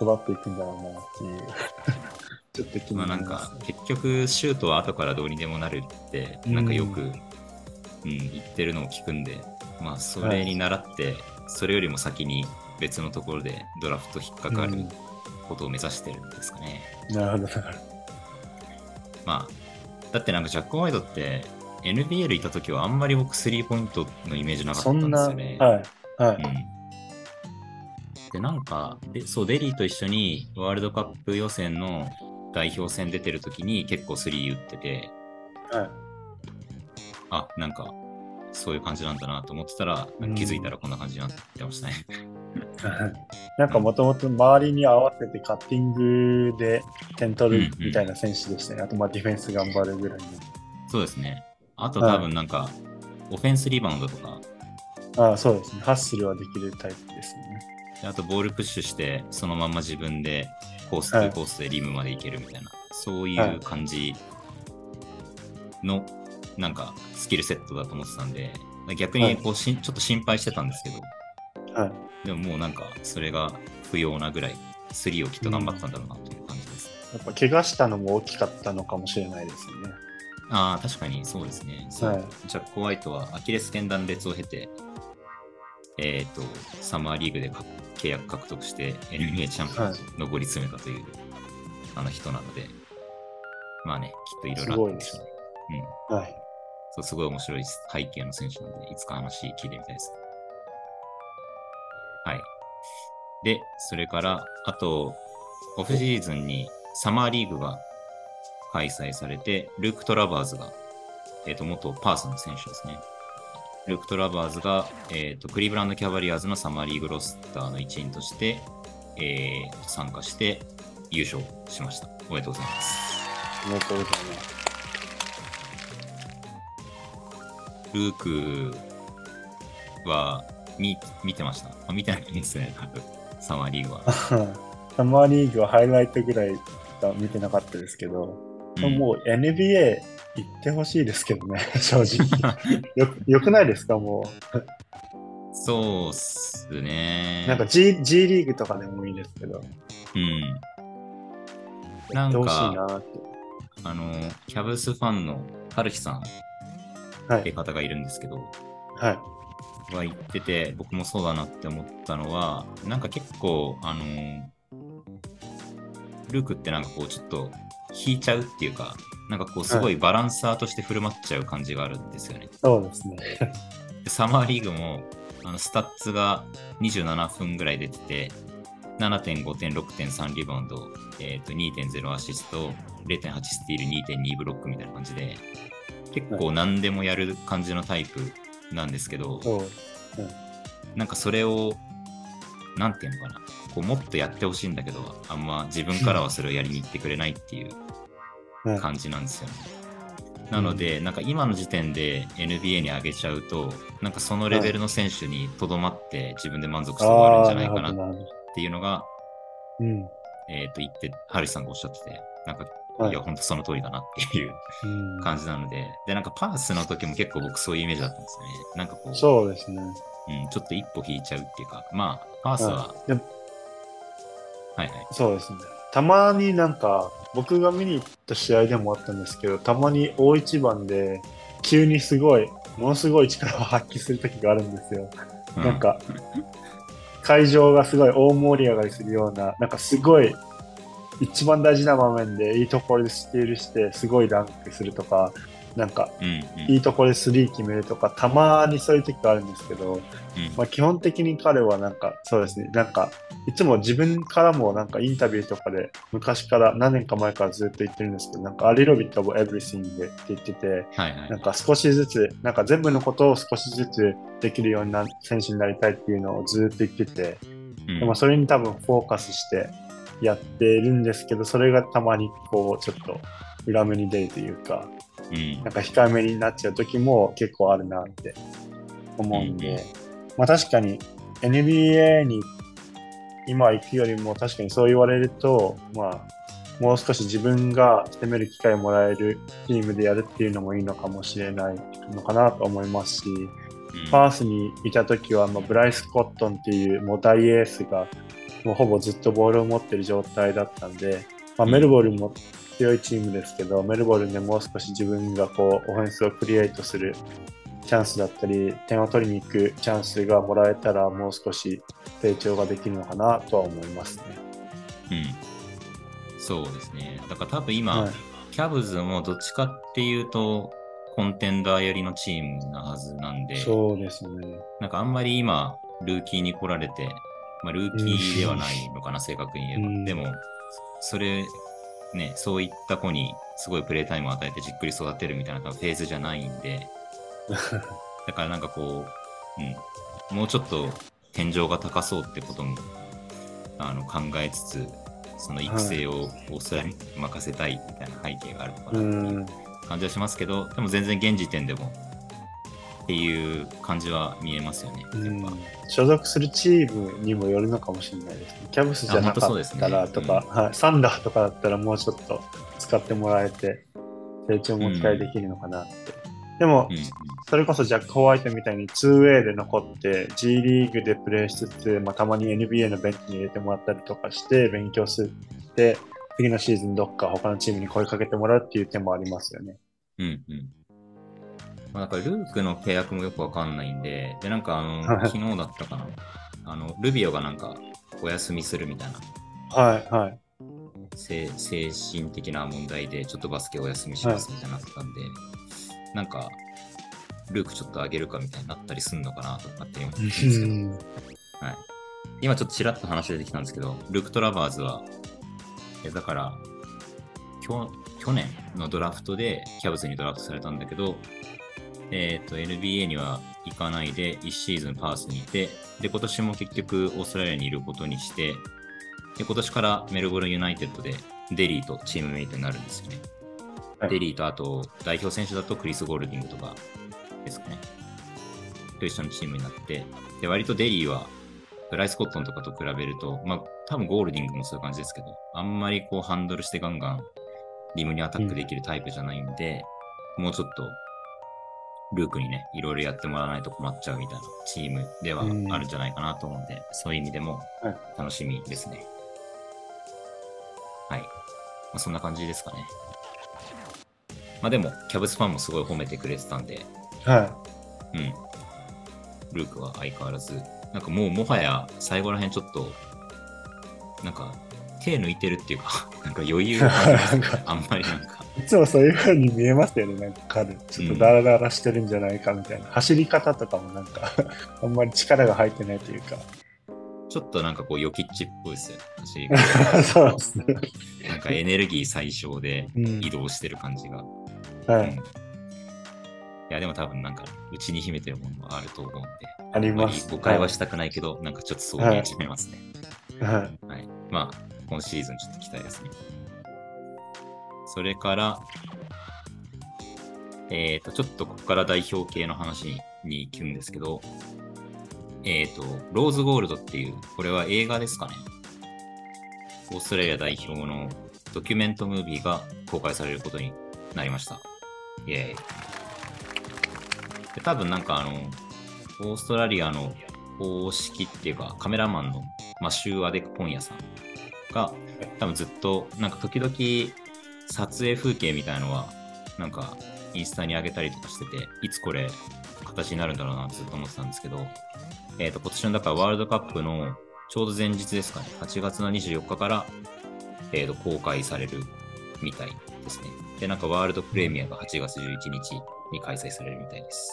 育っていくんだろうなっていうちょっと気にまあななります、んか結局シュートは後からどうにでもなるってなんかよく、うん言ってるのを聞くんでまあそれに倣って、それよりも先に別のところでドラフト引っかかるうん。ことを目指してるんですかね、なるほどなるほど。まあだってなんかジャック・ホワイトって NBL いた時はあんまり僕スリーポイントのイメージなかったんでそんな、すよね、はい。はい、うん。で、なんかで、そう、デリーと一緒にワールドカップ予選の代表戦出てるときに結構スリー打ってて、はい。あ、なんか、そういう感じなんだなと思ってたら、うん気づいたらこんな感じになってましたね。なんかもともと周りに合わせてカッティングで点取るみたいな選手でしたね。あとまあディフェンス頑張るぐらいの。そうですね。あと多分なんか、オフェンスリバウンドとか、ああ、そうですね。ハッスルはできるタイプですね。であとボールプッシュして、そのまんま自分でコースとはいコースでリムまで行けるみたいな、そういはいう感じの、なんかスキルセットだと思ってたんで、逆にこうしん、ちょっと心配してたんですけど、はい。でももうなんかそれが不要なぐらい、スリーをきっと頑張ったんだろうなという感じです。やっぱ怪我したのも大きかったのかもしれないですよね。ああ、確かにそうですね。そうはいジャック・ホワイトはアキレス腱断裂を経て、えっ、と、サマーリーグでか契約獲得して NBA チャンピオンに上り詰めたという、あの人なので、まあね、きっといろいろあったんでしょうね。うん。はい。そう、すごい面白い背景の選手なので、いつか話聞いてみたいです。はい。で、それから、あと、オフシーズンにサマーリーグが開催されて、ルーク・トラバーズが、えっ、と、元パーソンの選手ですね。ルーク・トラバーズが、えっ、と、クリーブランド・キャバリアーズのサマーリーグロスターの一員として、えー参加して優勝しました。おめでとうございます。おめでとうございます。ルークは見見てました？あ見てないですね、多 分サマーリーグは。サマーリーグはハイライトぐらいしか見てなかったですけど、うんもう NBA 行ってほしいですけどね、正直。よよくないですか、もそうっすねう。。なんか G, G リーグとかでもいいですけど、うん。なんか。あの、キャブスファンのハルヒさんっはい。て方がいるんですけど、はい。は言ってて、僕もそうだなって思ったのは、なんか結構、あの、ルークってなんかこう、ちょっと引いちゃうっていうか、なんかこう、すごいバランサーとして振る舞っちゃう感じがあるんですよね。そうですね。でサマーリーグもあのスタッツが27分ぐらい出てて、7.5点、6.3リバウンド、えーと2.0アシスト、0.8スティール、2.2ブロックみたいな感じで、結構何でもやる感じのタイプなんですけど、そう。なんかそれを、なんていうのかな、こうもっとやってほしいんだけど、あんま自分からはそれをやりに行ってくれないっていうはい感じなんですよね。なので、なんか今の時点で NBA に上げちゃうと、なんかそのレベルの選手にとどまって自分で満足して終わるんじゃないかなっていうのが、ど。うん。えっ、と言って、ハリスさんがおっしゃってて、なんか、はいいや、本当その通りだなっていううん感じなので、で、なんかパースの時も結構僕そういうイメージだったんですよね。なんかこう、そうですね。うん、ちょっと一歩引いちゃうっていうか、まあ、パースは、はいはいはい。そうですね。たまになんか、僕が見に行った試合でもあったんですけど、たまに大一番で、急にすごい、ものすごい力を発揮する時があるんですよ。うなん、か、会場がすごい大盛り上がりするような、なんかすごい、一番大事な場面でいいところでスティールして、すごいダンクするとか、なんか、いいところでスリー決めるとか、たまにそういう時があるんですけど、うん。まあ、基本的に彼はなんか、そうですね、なんか、いつも自分からもなんかインタビューとかで、昔から何年か前からずっと言ってるんですけど、なんか、アリロビットオブエブリシングって言ってて、なん。か少しずつ、なんか全部のことを少しずつできるような選手になりたいっていうのをずっと言ってて、うん。でもそれに多分フォーカスしてやってるんですけど、それがたまにこう、ちょっと裏目に出るというか、うん。なんか控えめになっちゃう時も結構あるなって思うんで、うん。うんまあ確かに NBA に今行くよりも確かにそう言われると、まあもう少し自分が攻める機会をもらえるチームでやるっていうのもいいのかもしれないのかなと思いますし、うん。パースにいた時は、まあ、ブライス・コットンっていうもう大エースがもうほぼずっとボールを持ってる状態だったんで、まあ、メルボルンも強いチームですけど、メルボルンでもう少し自分がこうオフェンスをクリエイトするチャンスだったり、点を取りに行くチャンスがもらえたら、もう少し成長ができるのかなとは思いますね。うん。そうですね。だから多分今、はいキャブズもどっちかっていうと、コンテンダー寄りのチームなはずなんで、そうですね。なんかあんまり今、ルーキーに来られて、まあ、ルーキーではないのかな、正確に言えば。うんでも、それ、ね、そういった子にすごいプレイタイムを与えてじっくり育てるみたいなフェーズじゃないんで、だからなんかこう、うん、もうちょっと天井が高そうってこともあの考えつつ、その育成をオーストラリアに任せたいみたいな背景があるのかうなっていうん。感じはしますけど、でも全然現時点でもっていう感じは見えますよね。うんやっぱ所属するチームにもよるのかもしれないですね。キャブスじゃなかったらねとか、はい、サンダーとかだったらもうちょっと使ってもらえて、成長も期待できるのかなって。でも、うんそれこそジャック・ホワイトみたいに 2way で残って G リーグでプレーしつつ、まあ、たまに NBA のベンチに入れてもらったりとかして勉強して次のシーズンどっか他のチームに声かけてもらうっていう手もありますよね。うんうん。まあ、だからルークの契約もよくわかんないんで、で、なんかあの、はい昨日だったかな。あの、ルビオがなんかお休みするみたいな、はいはい。精精神的な問題でちょっとバスケお休みしますみたいになったんで、なんか、ルークちょっと上げるかみたいになったりすんのかなとかって思ってるんですけど、はい。今ちょっとちらっと話出てきたんですけど、ルーク・トラバーズは、えだから、去去年のドラフトでキャブスにドラフトされたんだけど、えっ、と、NBA には行かないで、1シーズンパースにいて、で、今年も結局オーストラリアにいることにして、で、今年からメルボルンユナイテッドでデリーとチームメイトになるんですよね。はいデリーとあと代表選手だとクリス・ゴールディングとかですかね。と一緒のチームになって、で、割とデリーはブライス・コットンとかと比べると、まあ、多分ゴールディングもそういう感じですけど、あんまりこうハンドルしてガンガンリムにアタックできるタイプじゃないんで、もうちょっとルークにね、いろいろやってもらわないと困っちゃうみたいなチームではあるんじゃないかなと思うんで、そういう意味でもはい楽しみですね。はい。まあ、そんな感じですかね。まあでも、キャブスファンもすごい褒めてくれてたんで、はうん。ルークは相変わらず、なんかもうもはや最後らへんちょっと、なんか手抜いてるっていうか、なんか余裕がありますね あんまりなんか。い。いつもそういう風に見えますよね、なんか彼。ちょっとダラダラしてるんじゃないかみたいな。走り方とかもなんか、あんまり力が入ってないというか。ちょっとなんかこう、ヨキッチっぽいですよね。そうですね。なんかエネルギー最小でうん移動してる感じが。はい。うんいや、でも多分なんか、うちに秘めてるものはあると思うんで、あります誤解はしたくないけど、なんかちょっとそう見えちゃいますね。はい。はい。まあ、今シーズンちょっと期待ですね。それから、えっ、と、ちょっとここから代表系の話に行くんですけど、えっ、と、ローズゴールドっていう、これは映画ですかね。オーストラリア代表のドキュメントムービーが公開されることになりました。イェーイ。で多分なんかあの、オーストラリアの公式っていうか、カメラマンのマシュー・アデク・ポンヤさんが、多分ずっと、なんか時々撮影風景みたいのは、なんかインスタに上げたりとかしてて、いつこれ形になるんだろうなずっと思ってたんですけど、えっ、と、今年のだからワールドカップのちょうど前日ですかね、8月の24日から、えー、と公開されるみたいですね。で、なんかワールドプレミアが8月11日に開催されるみたいです。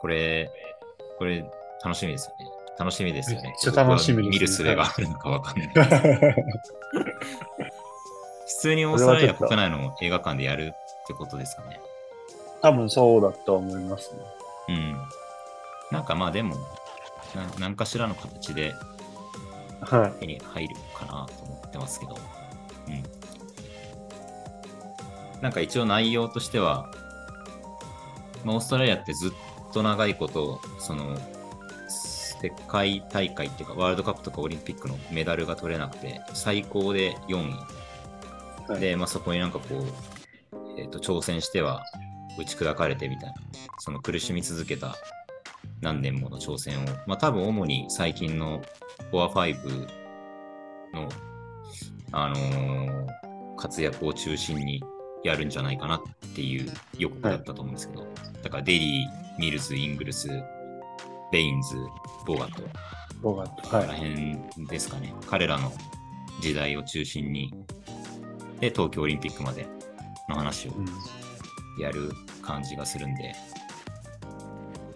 これ、これ楽しみですよね。楽しみですよね。めっちゃ楽しみですね見る術があるのかわかんない。普通にオーストラリア国内の映画館でやるってことですかね。多分そうだと思いますね。うん。なんかまあでも、な何かしらの形ではい。手に入るかなと思ってますけど。うん。なんか一応内容としては、まあ、オーストラリアってずっと長いこと、その、世界大会っていうか、ワールドカップとかオリンピックのメダルが取れなくて、最高で4位。はい。で、まあ、そこになんかこう、えっ、と、挑戦しては打ち砕かれてみたいな、その苦しみ続けた何年もの挑戦を、まあ、多分主に最近のフォア5の、あのー活躍を中心にやるんじゃないかなっていう予告だったと思うんですけど、だからデリー、ミルズ、イングルス、ベインズ、ボガット、ボガット。はい。辺ですかね。彼らの時代を中心に、で、東京オリンピックまでの話をうんやる感じがするんで、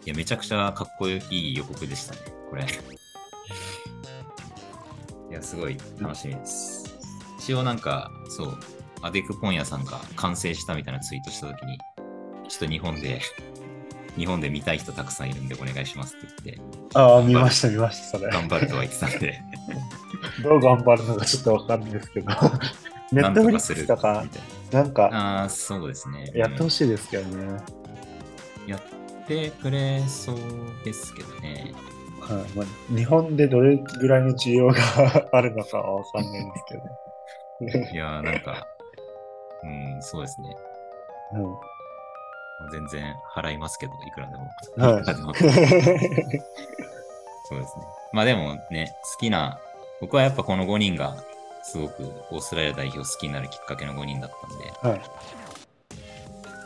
いや、めちゃくちゃかっこいい予告でしたね、これ。や、すごい楽しみです。一応なんか、そう、アデクポンヤさんが完成したみたいなツイートしたときに、ちょっと日本で、日本で見たい人たくさんいるんでお願いしますって言って、ああ、見ました、見ました、それ。頑張るとは言ってたんで、どう頑張るのかちょっとわかんないですけど。ネなットフリックスとかな。なんか、ああ、そうですね。やってほい、しいですけどね。やってくれそうですけどね。はいまあ、日本でどれぐらいの需要があるのかはわかんないんですけど。いやー、なんか、うん、そうですね。うん全然払いますけど、いくらでも。はい そうですね。まあでもね、好きな、僕はやっぱこの5人がすごくオーストラリア代表好きになるきっかけの5人だったんで、はい。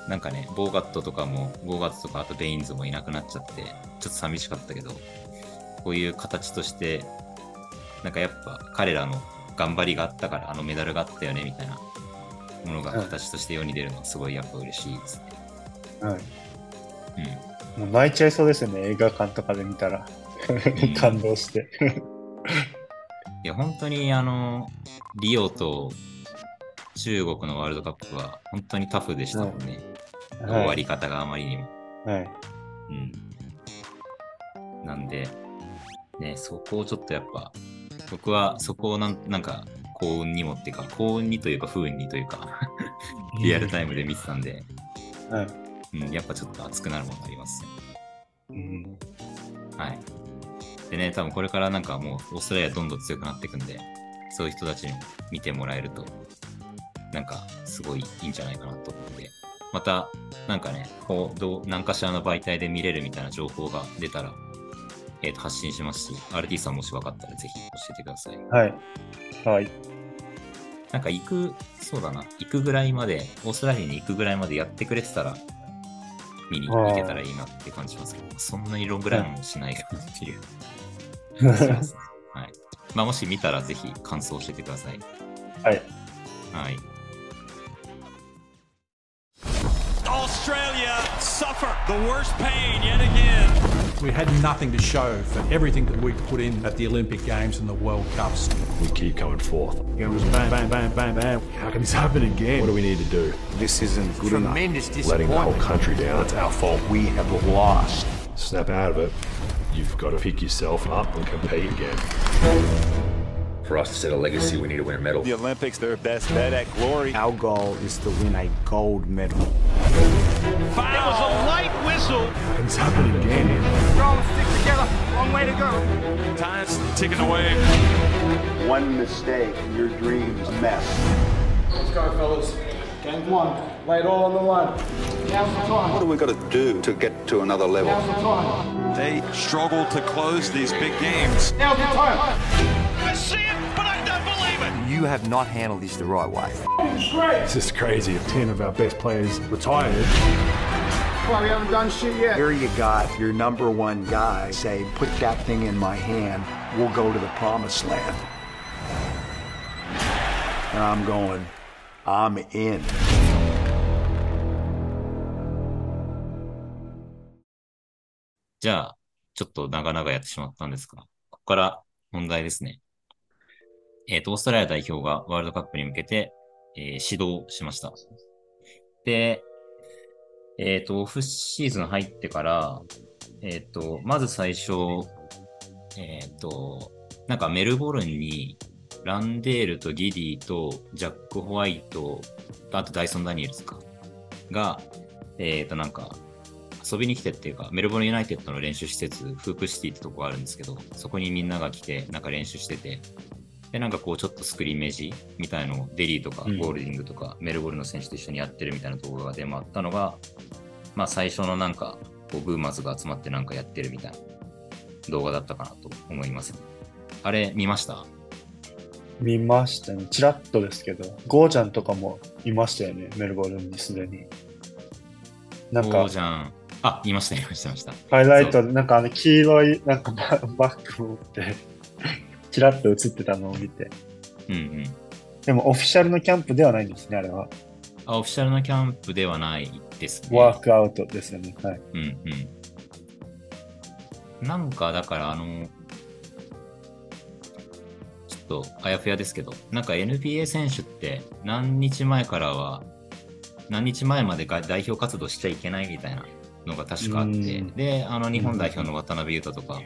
なんかね、ボーガットとかも、5月とかあとベインズもいなくなっちゃって、ちょっと寂しかったけど、こういう形として、なんかやっぱ彼らの頑張りがあったからあのメダルがあったよねみたいなものがはい形として世に出るのはすごいやっぱ嬉しいですね。はい。うん。もう泣いちゃいそうですよね、映画館とかで見たら。ん感動して。いや、本当にあの、リオと中国のワールドカップは本当にタフでしたもんね。終わり方があまりにも。はい。うん。なんで、ね、そこをちょっとやっぱ、僕はそこをなんなんか幸運にもっていうか、幸運にというか不運にというか、リアルタイムで見てたんで、はい。うん、やっぱちょっと熱くなるものがありますよ。うんはい。でね、多分これからなんかもうオーストラリアどんどん強くなっていくんで、そういう人たちにも見てもらえると、なんかすごいいいんじゃないかなと思うんで、またなんかね、こう、どう、何かしらの媒体で見れるみたいな情報が出たら、えっ、と、発信しますし、RT さんもし分かったらぜひ教えてください。はい。はい。なんか行く、そうだな、行くぐらいまで、オーストラリアに行くぐらいまでやってくれてたら、見に行けたらいいなって感じしますけど、そんなにロングラインもしないかなっていう。はい。まあ、もし見たらぜひ感想を教えてください。はい。はい。Australia suffer the worst pain yet again. We had nothing to show for everything that we put in at the Olympic Games and the World Cups. We keep coming forth. It was bang, bang, bang, bang, bang. How can this happen again? What do we need to do? This isn't good enough. Tremendous Letting the whole country down. It's our fault. We have lost. Snap out of it. You've got to pick yourself up and compete again. For us to set a legacy, we need to win a medal. The Olympics, their best bet at glory. Our goal is to win a gold medal. Foul. It was a light whistle. How can this happen again? Time's ticking away. One mistake, your dream's a mess. Let's go, fellas. Game one. Lay it all on the line. Now's the time. What do we got to do to get to another level? Now's the time. They struggle to close these big games. Now's the time. You have not handled this the right way. This is crazy. Ten of our best players retired. Well, we haven't done shit yet. Here you got your number one guy say, put that thing in my hand, we'll go to the promised land. And I'm going, I'm in. じゃあ、ちょっと長々やってしまったんですが、ここから問題ですね。 えっ、と、オーストラリア代表がワールドカップに向けて、えー指導しました。で、えっ、と、オフシーズン入ってから、えっ、と、まず最初、えっ、と、なんかメルボルンにランデールとギディとジャック・ホワイト、あとダイソン・ダニエルズか、が、えっ、と、なんか、遊びに来てっていうか、メルボルンユナイテッドの練習施設、フープシティってとこがあるんですけど、そこにみんなが来て、なんか練習してて、で、なんかこう、ちょっとスクリーンメージみたいのをデリーとかうんゴールディングとか、メルボルンの選手と一緒にやってるみたいな動画が出回ったのが、まあ最初のなんか、こうブーマーズが集まってなんかやってるみたいな動画だったかなと思いますね。あれ見ました？見ましたね。チラッとですけど、ゴーちゃんとかもいましたよね、メルボルンにすでに。なんかゴー、ジャン。あ、言いました、言いました、言いました。ハイライトで、なんかあの黄色い、なんかババッグ持って、チラッと映ってたのを見て。うんうん。でも、オフィシャルのキャンプではないんですね、あれは。あ、オフィシャルのキャンプではないですね。ワークアウトですよね。はい。うんうん。なんかだからあの、ちょっとあやふやですけど、なんか NBA 選手って何日前からは、何日前までが代表活動しちゃいけないみたいなのが確かあって、で、あの日本代表の渡辺裕太とか、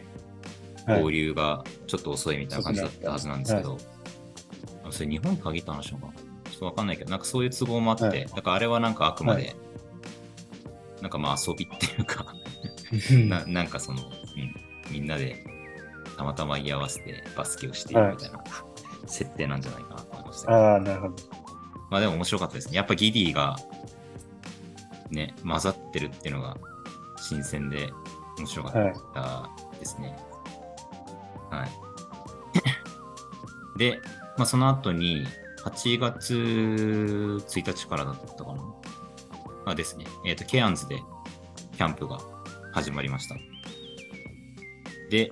合流がちょっと遅いみたいな感じだったはずなんですけど、あそれ日本に限った話なのかなちょっとわかんないけど、なんかそういう都合もあって、はいだからあれはなんかあくまで、なんかまあ遊びっていうか な、なんかその、うん、みんなでたまたま居合わせてバスケをしているみたいな設定なんじゃないかなと思いました。ああ、なるほど。まあでも面白かったですね。やっぱギディがね、混ざってるっていうのが新鮮で面白かったですね。はい。で、まあその後に8月1日からだったかな。あですね。えっ、と、ケアンズでキャンプが始まりました。で、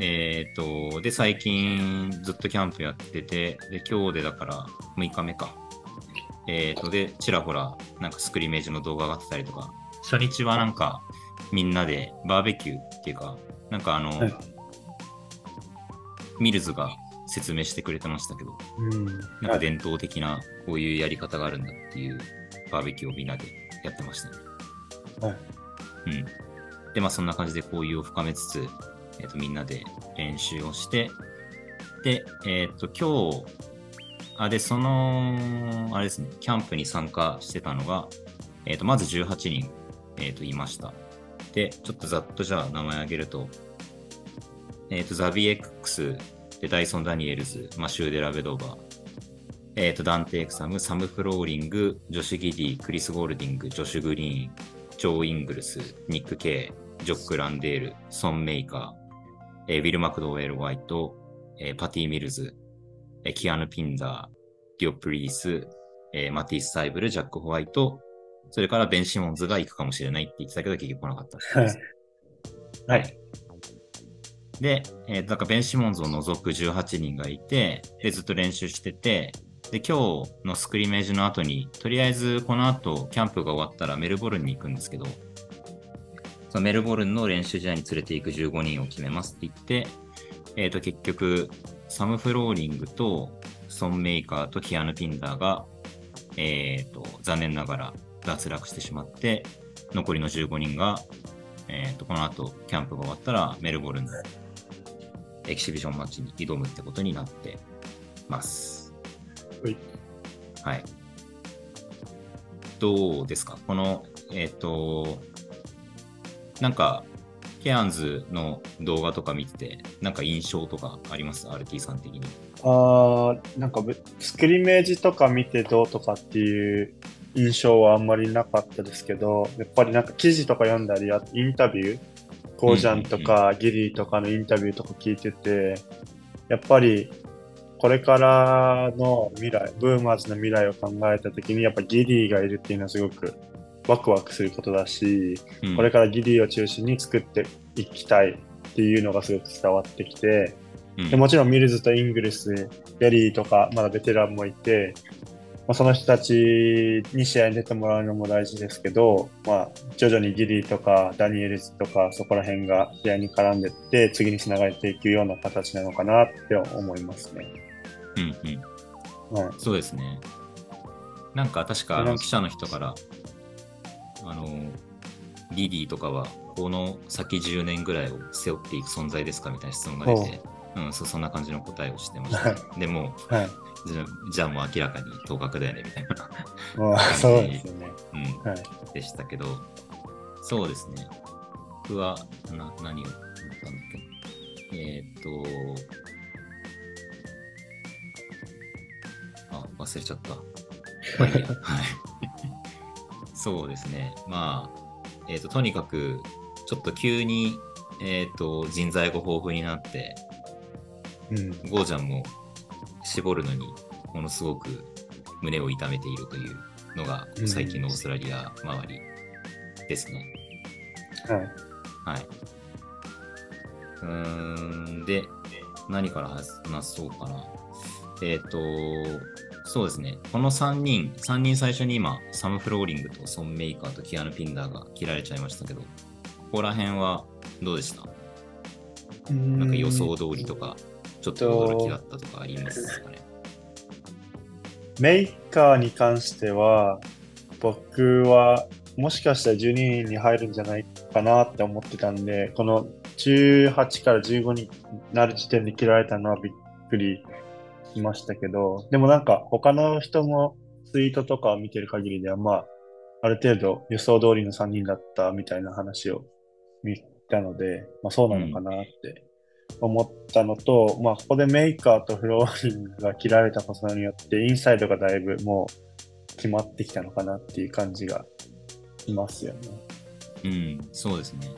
えっ、と、で、最近ずっとキャンプやってて、で、今日でだから6日目か。えっ、と、で、ちらほら、なんかスクリーメージの動画が上がったりとか、初日はなんかみんなでバーベキューっていうか、なんかあの、はいミルズが説明してくれてましたけど、うん。なんか伝統的なこういうやり方があるんだっていうバーベキューをみんなでやってましたね。はい。うん。で、まあそんな感じで交流を深めつつ、えっ、と、みんなで練習をして、で、えっ、と、今日、あ、で、その、あれですね、キャンプに参加してたのが、えっ、と、まず18人、えっ、と、いました。で、ちょっとざっとじゃあ名前挙げると、えっ、と、ザビエル・クックス、で、ダイソン・ダニエルズ、マシュー・デラ・ベドーバー、えっ、と、ダンテ・エクサム、サム・フローリング、ジョシュ・ギディ、クリス・ゴールディング、ジョシュ・グリーン、ジョー・イングルス、ニック・ケイ、ジョック・ランデール、ソン・メイカー、えーウィル・マクドウェル・ホワイト、えーパティ・ミルズ、えーキアヌ・ピンダー、デュオップ・リース、えーマティス・サイブル、ジャック・ホワイト、それからベン・シモンズが行くかもしれないって言ってたけど、結局来なかったってい。はい。で、えー、だからベン・シモンズを除く18人がいて、で、ずっと練習してて、で、今日のスクリメージの後に、とりあえずこの後、キャンプが終わったらメルボルンに行くんですけど、そのメルボルンの練習試合に連れて行く15人を決めますって言って、えっ、と、結局、サム・フローリングとソン・メイカーとキアヌ・ピンダーが、えっ、と、残念ながら脱落してしまって、残りの15人が、えっ、と、この後、キャンプが終わったらメルボルンのエキシビションマッチに挑むってことになってます。はい。はい。どうですか？この、えっ、と、なんか、ケアンズの動画とか見てて、なんか印象とかあります ?RT さん的に。ああ、なんかべスクリメージとか見てどうとかっていう印象はあんまりなかったですけど、やっぱりなんか記事とか読んだり、インタビュー、コージャンとかギリーとかのインタビューとか聞いてて、やっぱりこれからの未来、ブーマーズの未来を考えたときに、やっぱギリーがいるっていうのはすごくワクワクすることだし、うん。これからギリーを中心に作っていきたいっていうのがすごく伝わってきて、うん。でもちろんミルズとイングルス、ベリーとか、まだベテランもいて、まあ、その人たちに試合に出てもらうのも大事ですけど、まあ、徐々にギリーとかダニエルズとか、そこら辺が試合に絡んでって、次につながれていくような形なのかなって思いますね。うんうん。はい。そうですね。なんか確か記者の人から、あの、リリーとかはこの先10年ぐらいを背負っていく存在ですかみたいな質問が出て、うん、そそんな感じの答えをしてました。でも、はい。じゃじゃあもう明らかに当確だよねみたいなまあ、そうですよね。うん、はい。でしたけど、そうですね。僕はな何を思ったんだっけ？なえーっと、あ、忘れちゃった。はい。そうですね。まあ、えーっと、とにかく、ちょっと急に、えーっと、人材が豊富になって、うん。ゴージャンも絞るのにものすごく胸を痛めているというのがうん最近のオーストラリア周りですね。はい。はい。うーん、で、何から話話そうかな。えっ、と、そうですね。この3人、3人最初に今、サム・フローリングとソン・メイカーとキアヌ・ピンダーが切られちゃいましたけど、ここら辺はどうでした？なんか予想通りとか、ちょっと驚きだったとかありますかね。メーカーに関しては、僕はもしかしたら12人に入るんじゃないかなって思ってたんで、この18から15になる時点で切られたのはびっくりしましたけど、でもなんか他の人のツイートとかを見てる限りでは、まあ、ある程度予想通りの3人だったみたいな話を見たので、まあそうなのかなって思ったのと、うん、まあここでメーカーとフローリングが切られたことによって、インサイドがだいぶもう決まってきたのかなっていう感じがしますよね。うん、そうですね。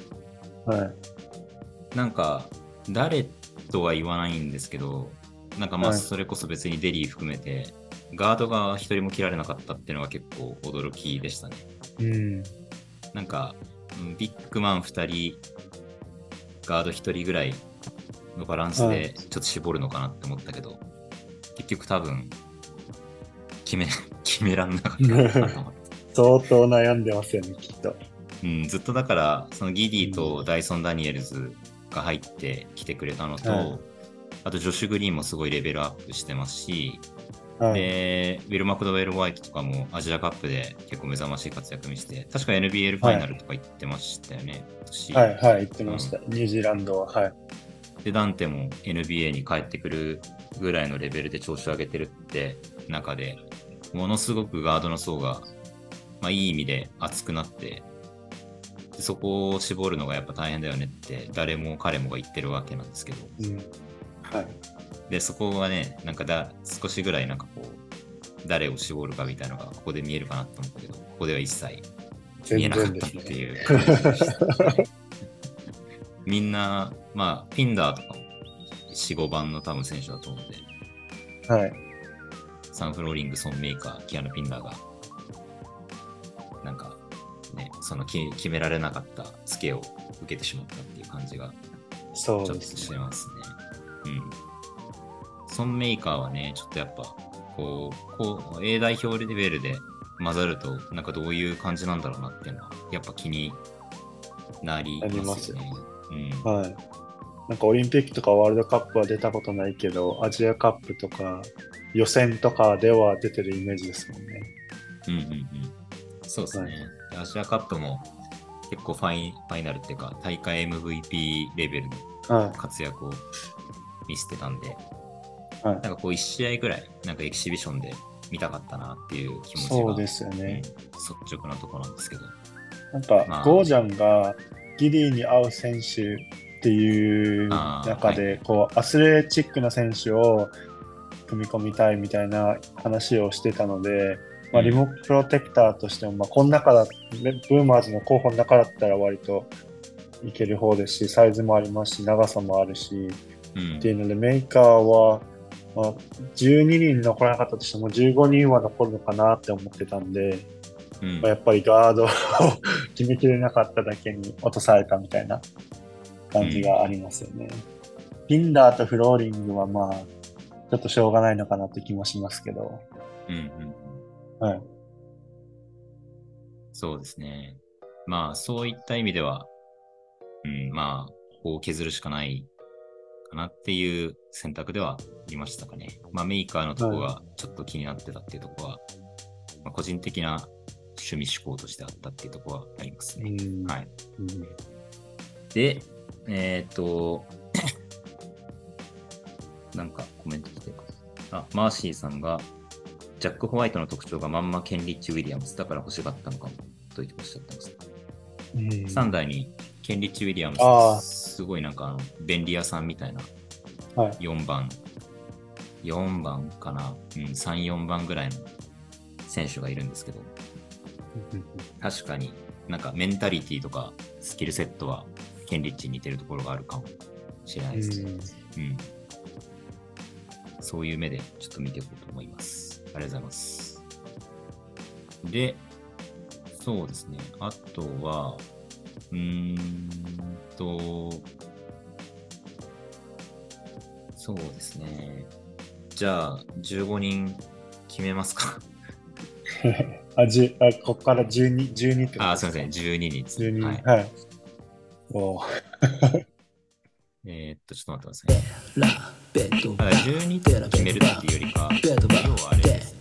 はい。なんか、誰とは言わないんですけど、なんかまあそれこそ別にデリー含めて、ガードが一人も切られなかったっていうのが結構驚きでしたね。うん。なんか、ビッグマン2人、ガード1人ぐらいのバランスでちょっと絞るのかなって思ったけど、はい、結局多分、決め、決めらんなかった。相当悩んでますよね、きっと。うん、ずっとだから、そのギディとダイソン・ダニエルズが入ってきてくれたのと、はいあとジョシュ・グリーンもすごいレベルアップしてますし、はいで、ウィル・マクドウェル・ホワイトとかもアジアカップで結構目覚ましい活躍見せて、確か NBL ファイナルとか行ってましたよね。私はい、はい、言ってました。ニュージーランドは、はい。で、ダンテも NBA に帰ってくるぐらいのレベルで調子を上げてるって中で、ものすごくガードの層が、まあ、いい意味で厚くなって、でそこを絞るのがやっぱ大変だよねって誰も彼もが言ってるわけなんですけど、うん。はい。で、そこはね、なんかだ少しぐらいなんかこう、誰を絞るかみたいなのがここで見えるかなと思ったけど、ここでは一切見えなかったっていう感じでした。みんな、まあ、ピンダーとかも4、5番の多分選手だと思うんで、はい。サム・フローリング、ソンメーカー、キアヌ・ピンダーが、なんか、ね、その決決められなかったツケを受けてしまったっていう感じがそうちょっとですね。してますね。うん。ソンメーカーはね、ちょっとやっぱ、こう、こう A 代表レベルで混ざると、なんかどういう感じなんだろうなっていうのは、やっぱ気になりますよね。うん。はい。なんかオリンピックとかワールドカップは出たことないけど、アジアカップとか予選とかでは出てるイメージですもんね。うんうんうん。そうですね。アジアカップも結構ファイファイナルっていうか、大会 MVP レベルのはい。活躍を見せてたんで、はいなんかこう1試合ぐらい、なんかエキシビションで見たかったなっていう気持ちが、そうですよね。うん率直なところなんですけど。なんか、まあゴージャンがギディに合う選手っていう中で、こう、アスレチックな選手を組み込みたいみたいな話をしてたので、まあ、うん。リモプロテクターとしても、まあ、この中だ、ブーマーズの候補の中だったら割といける方ですし、サイズもありますし、長さもあるし、うん。っていうので、メーカーは、まあ、12人残らなかったとしても15人は残るのかなって思ってたんで、うん。まあ、やっぱりガードを 決めきれなかっただけに落とされたみたいな感じがありますよね。ピンダーとフローリングはまあ、ちょっとしょうがないのかなって気もしますけど。うんうんうんはい。そうですね。まあ、そういった意味では、うん、まあ、ここを削るしかないかなっていう選択ではありましたかね。まあ、メーカーのとこがちょっと気になってたっていうところは、まあ、個人的な趣味思考としてあったっていうところはありますね。うんはい。うんで、えっ、と、なんかコメント来てるあ、マーシーさんが、ジャック・ホワイトの特徴がまんまケンリッチ・ウィリアムズだから欲しかったのかもと言っておっしゃってます。うん。3台にケンリッチ・ウィリアムズあー。すごいなんかあの便利屋さんみたいな。はい。4番、4番かな、うん、3、4番ぐらいの選手がいるんですけど、確かになんかメンタリティとかスキルセットはケンリッチに似てるところがあるかもしれないですね。うん。そういう目でちょっと見ていこうと思います。ありがとうございます。で、そうですね。あとは、うーんと、そうですね。じゃあ、15人決めますか。あ、じあここから12、12ってことあ、すみません。12人ですね。12、ははいい。おーえー、っと、ちょっと待ってくださいね。ラベッドただ12点決めるっていうよりか、ベッドバ要はあれです。ラ